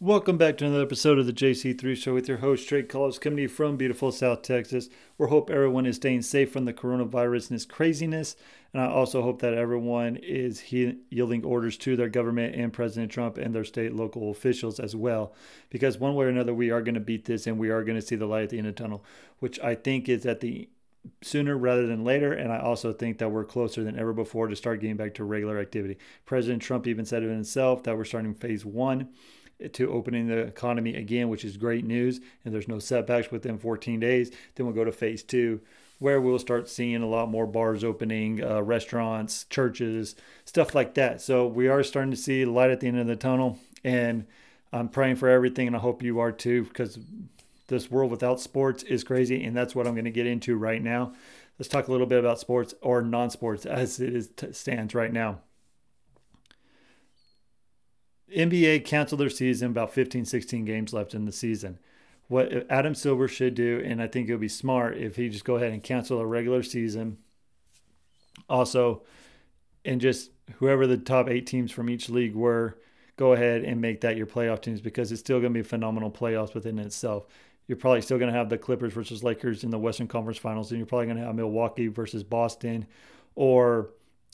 Welcome back to another episode of the JC3 Show with your host, Trey Collins, coming to you from beautiful South Texas. We hope everyone is staying safe from the coronavirus and its craziness. And I also hope that everyone is he- yielding orders to their government and President Trump and their state local officials as well. Because one way or another, we are going to beat this and we are going to see the light at the end of the tunnel, which I think is at the sooner rather than later. And I also think that we're closer than ever before to start getting back to regular activity. President Trump even said it himself that we're starting phase one to opening the economy again, which is great news. And there's no setbacks within 14 days. Then we'll go to phase two, where we'll start seeing a lot more bars opening, uh, restaurants, churches, stuff like that. So we are starting to see light at the end of the tunnel. And I'm praying for everything, and I hope you are too, because this world without sports is crazy. And that's what I'm going to get into right now. Let's talk a little bit about sports or non sports as it is stands right now. NBA canceled their season, about 15, 16 games left in the season. What Adam Silver should do, and I think it would be smart if he just go ahead and cancel a regular season. Also, and just whoever the top eight teams from each league were, go ahead and make that your playoff teams because it's still going to be phenomenal playoffs within itself. You're probably still going to have the Clippers versus Lakers in the Western Conference Finals, and you're probably going to have Milwaukee versus Boston, or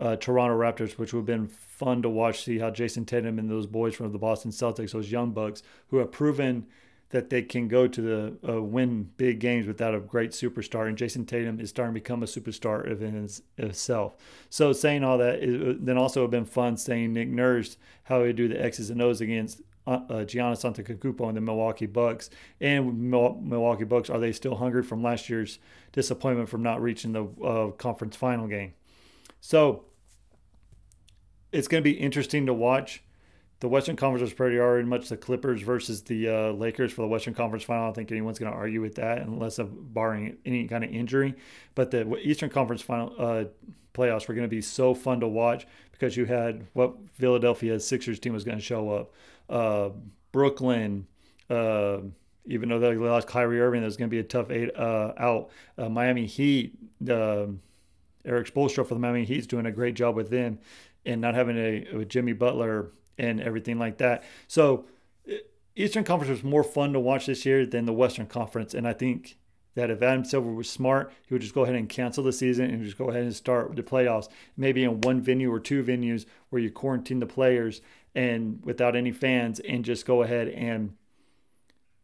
uh, Toronto Raptors, which would have been fun to watch, see how Jayson Tatum and those boys from the Boston Celtics, those young bucks who have proven that they can go to the uh, win big games without a great superstar. And Jayson Tatum is starting to become a superstar of in himself. So saying all that, it, then also have been fun saying Nick Nurse how he do the X's and O's against uh, uh, Giannis Antetokounmpo and the Milwaukee Bucks. And Milwaukee Bucks are they still hungry from last year's disappointment from not reaching the uh, conference final game? So it's going to be interesting to watch. The Western Conference was pretty already much the Clippers versus the uh, Lakers for the Western Conference final. I don't think anyone's going to argue with that unless of barring any kind of injury. But the Eastern Conference final uh, playoffs were going to be so fun to watch because you had what Philadelphia Sixers team was going to show up, uh, Brooklyn. Uh, even though they lost Kyrie Irving, there's going to be a tough eight uh, out. Uh, Miami Heat. Erik Spoelstra for the Miami Heat's doing a great job with them and not having a, a Jimmy Butler and everything like that. So Eastern Conference was more fun to watch this year than the Western Conference, and I think that if Adam Silver was smart, he would just go ahead and cancel the season and just go ahead and start the playoffs, maybe in one venue or two venues where you quarantine the players and without any fans, and just go ahead and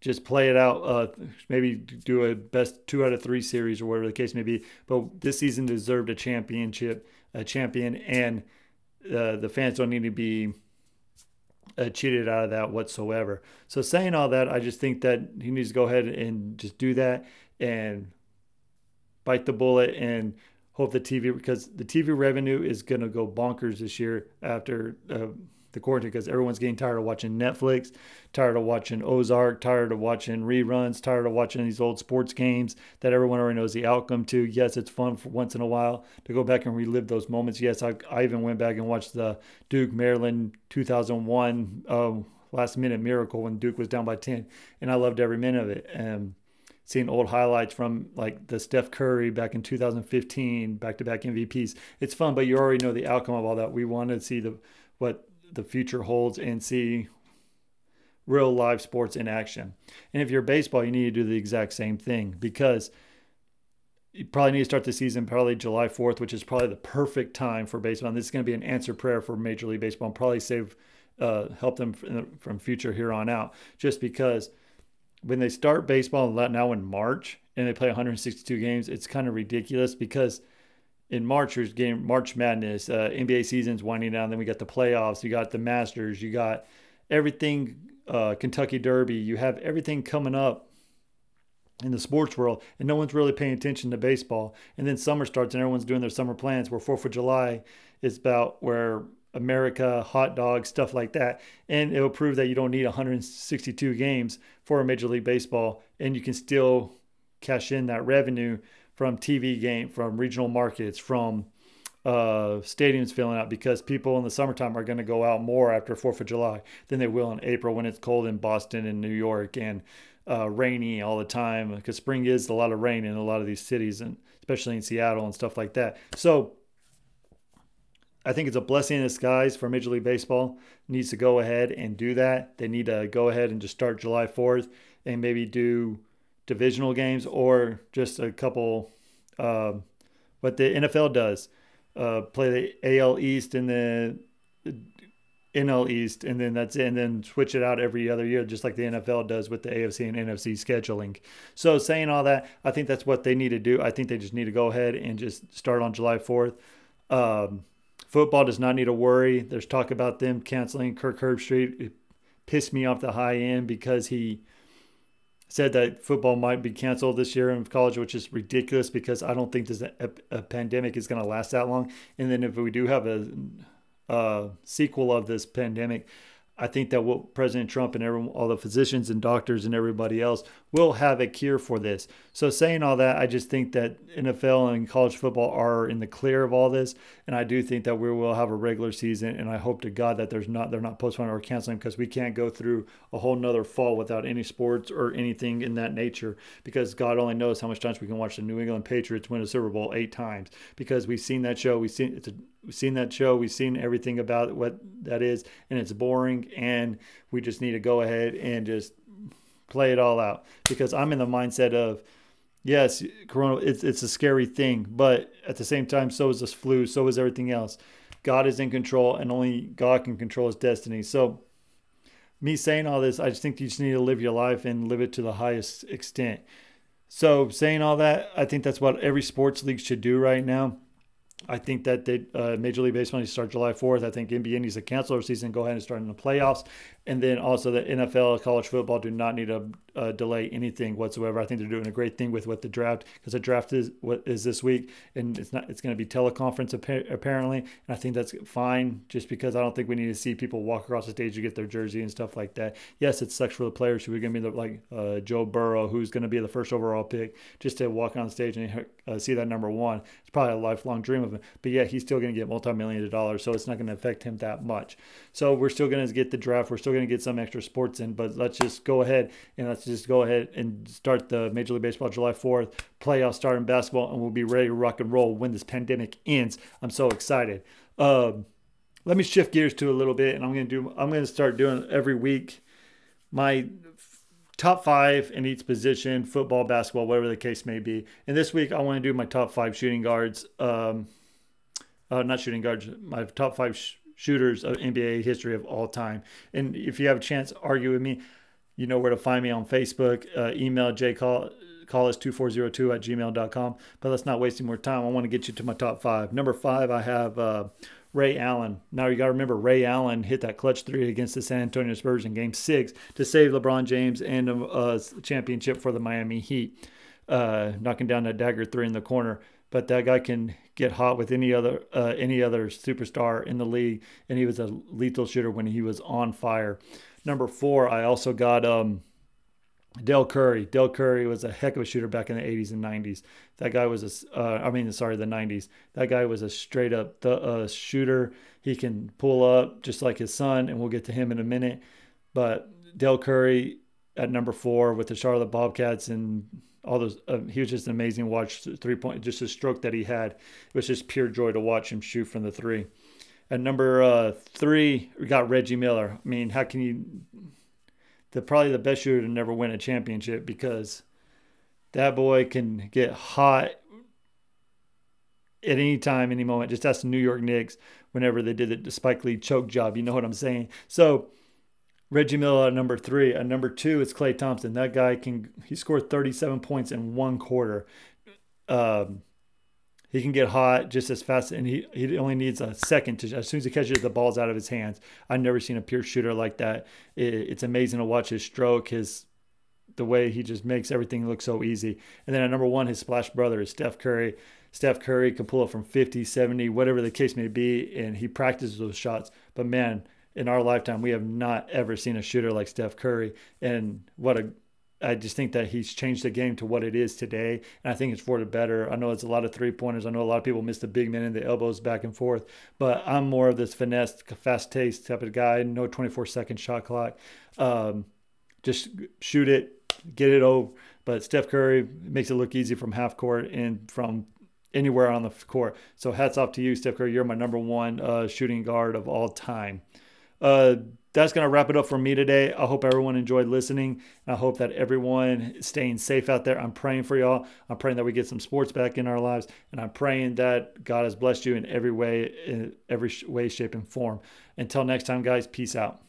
just play it out. Uh, maybe do a best two out of three series or whatever the case may be. But this season deserved a championship, a champion, and uh, the fans don't need to be uh, cheated out of that whatsoever. So saying all that, I just think that he needs to go ahead and just do that and bite the bullet and hope the TV because the TV revenue is going to go bonkers this year after. Uh, the quarantine because everyone's getting tired of watching Netflix, tired of watching Ozark, tired of watching reruns, tired of watching these old sports games that everyone already knows the outcome to. Yes, it's fun once in a while to go back and relive those moments. Yes, I, I even went back and watched the Duke Maryland 2001 uh, last minute miracle when Duke was down by 10, and I loved every minute of it. And seeing old highlights from like the Steph Curry back in 2015, back to back MVPs. It's fun, but you already know the outcome of all that. We want to see the what the future holds and see real live sports in action. And if you're baseball, you need to do the exact same thing because you probably need to start the season probably July 4th, which is probably the perfect time for baseball. And this is going to be an answer prayer for Major League Baseball and probably save, uh, help them from future here on out. Just because when they start baseball now in March and they play 162 games, it's kind of ridiculous because – in March, there's game March Madness, uh, NBA season's winding down. Then we got the playoffs. You got the Masters. You got everything, uh, Kentucky Derby. You have everything coming up in the sports world, and no one's really paying attention to baseball. And then summer starts, and everyone's doing their summer plans. Where Fourth of July is about where America, hot dogs, stuff like that. And it will prove that you don't need 162 games for a Major League Baseball, and you can still cash in that revenue from TV game, from regional markets, from uh, stadiums filling out because people in the summertime are going to go out more after Fourth of July than they will in April when it's cold in Boston and New York and uh, rainy all the time because spring is a lot of rain in a lot of these cities and especially in Seattle and stuff like that. So I think it's a blessing in disguise for Major League Baseball. needs to go ahead and do that. They need to go ahead and just start July 4th and maybe do divisional games or just a couple. Uh, what the NFL does, uh, play the AL East and the NL East, and then that's it, and then switch it out every other year, just like the NFL does with the AFC and NFC scheduling. So, saying all that, I think that's what they need to do. I think they just need to go ahead and just start on July 4th. Um, football does not need to worry. There's talk about them canceling Kirk Herbstreit. It pissed me off the high end because he said that football might be canceled this year in college, which is ridiculous because I don't think this a, a pandemic is going to last that long. And then if we do have a uh, sequel of this pandemic, I think that what President Trump and everyone, all the physicians and doctors and everybody else will have a cure for this. So, saying all that, I just think that NFL and college football are in the clear of all this, and I do think that we will have a regular season. And I hope to God that there's not they're not postponing or canceling because we can't go through a whole nother fall without any sports or anything in that nature. Because God only knows how much times we can watch the New England Patriots win a Super Bowl eight times because we've seen that show. We've seen it's a we've seen that show. We've seen everything about what that is, and it's boring. And we just need to go ahead and just play it all out because I'm in the mindset of yes, corona it's it's a scary thing, but at the same time so is this flu, so is everything else. God is in control and only God can control his destiny. So me saying all this, I just think you just need to live your life and live it to the highest extent. So saying all that, I think that's what every sports league should do right now. I think that they, uh, Major League Baseball needs to start July 4th. I think NBA needs to cancel their season, go ahead and start in the playoffs. And then also the NFL, college football do not need to uh, delay anything whatsoever. I think they're doing a great thing with what the draft, because the draft is what is this week, and it's not. It's going to be teleconference apparently, and I think that's fine. Just because I don't think we need to see people walk across the stage to get their jersey and stuff like that. Yes, it sucks for the players who are going to be the, like uh, Joe Burrow, who's going to be the first overall pick, just to walk on stage and uh, see that number one. It's probably a lifelong dream of him. But yeah, he's still going to get multi millions of dollars, so it's not going to affect him that much. So we're still going to get the draft. We're still going to get some extra sports in, but let's just go ahead and let's just go ahead and start the Major League Baseball July 4th playoff start in basketball, and we'll be ready to rock and roll when this pandemic ends. I'm so excited. Um, let me shift gears to a little bit, and I'm going to do. I'm going to start doing every week my top five in each position football basketball whatever the case may be and this week i want to do my top five shooting guards um, uh, not shooting guards my top five sh- shooters of NBA history of all time. And if you have a chance, argue with me. You know where to find me on Facebook. Uh, email jcall call us 2402 at gmail.com. But let's not waste any more time. I want to get you to my top five. Number five, I have uh, Ray Allen. Now you got to remember Ray Allen hit that clutch three against the San Antonio Spurs in Game Six to save LeBron James and a, a championship for the Miami Heat, uh, knocking down that dagger three in the corner but that guy can get hot with any other uh, any other superstar in the league, and he was a lethal shooter when he was on fire. Number four, I also got um, Dell Curry. Dell Curry was a heck of a shooter back in the 80s and 90s. That guy was a, uh, I mean, sorry, the 90s. That guy was a straight up the, uh, shooter. He can pull up just like his son, and we'll get to him in a minute. But Dell Curry at number four with the Charlotte Bobcats and all those. Uh, he was just an amazing watch three point. Just a stroke that he had. It was just pure joy to watch him shoot from the three. At number uh, three, we got Reggie Miller. I mean, how can you? The probably the best shooter to never win a championship because that boy can get hot at any time, any moment. Just ask the New York Knicks whenever they did the Spike Lee choke job. You know what I'm saying? So Reggie Miller at number three. At number two, it's Klay Thompson. That guy can he scored 37 points in one quarter. Um, he can get hot just as fast, and he, he only needs a second to as soon as he catches the balls out of his hands. I've never seen a pure shooter like that. It, it's amazing to watch his stroke, his the way he just makes everything look so easy. And then at number one, his splash brother is Steph Curry. Steph Curry can pull it from 50, 70, whatever the case may be, and he practices those shots. But man, in our lifetime, we have not ever seen a shooter like Steph Curry. And what a I just think that he's changed the game to what it is today, and I think it's for the better. I know it's a lot of three pointers. I know a lot of people miss the big men and the elbows back and forth, but I'm more of this finesse, fast taste type of guy. No 24 second shot clock. Um, just shoot it, get it over. But Steph Curry makes it look easy from half court and from anywhere on the court. So hats off to you, Steph Curry. You're my number one uh, shooting guard of all time. Uh, that's going to wrap it up for me today. I hope everyone enjoyed listening. I hope that everyone is staying safe out there. I'm praying for y'all. I'm praying that we get some sports back in our lives, and I'm praying that God has blessed you in every way, in every way, shape, and form. Until next time, guys. Peace out.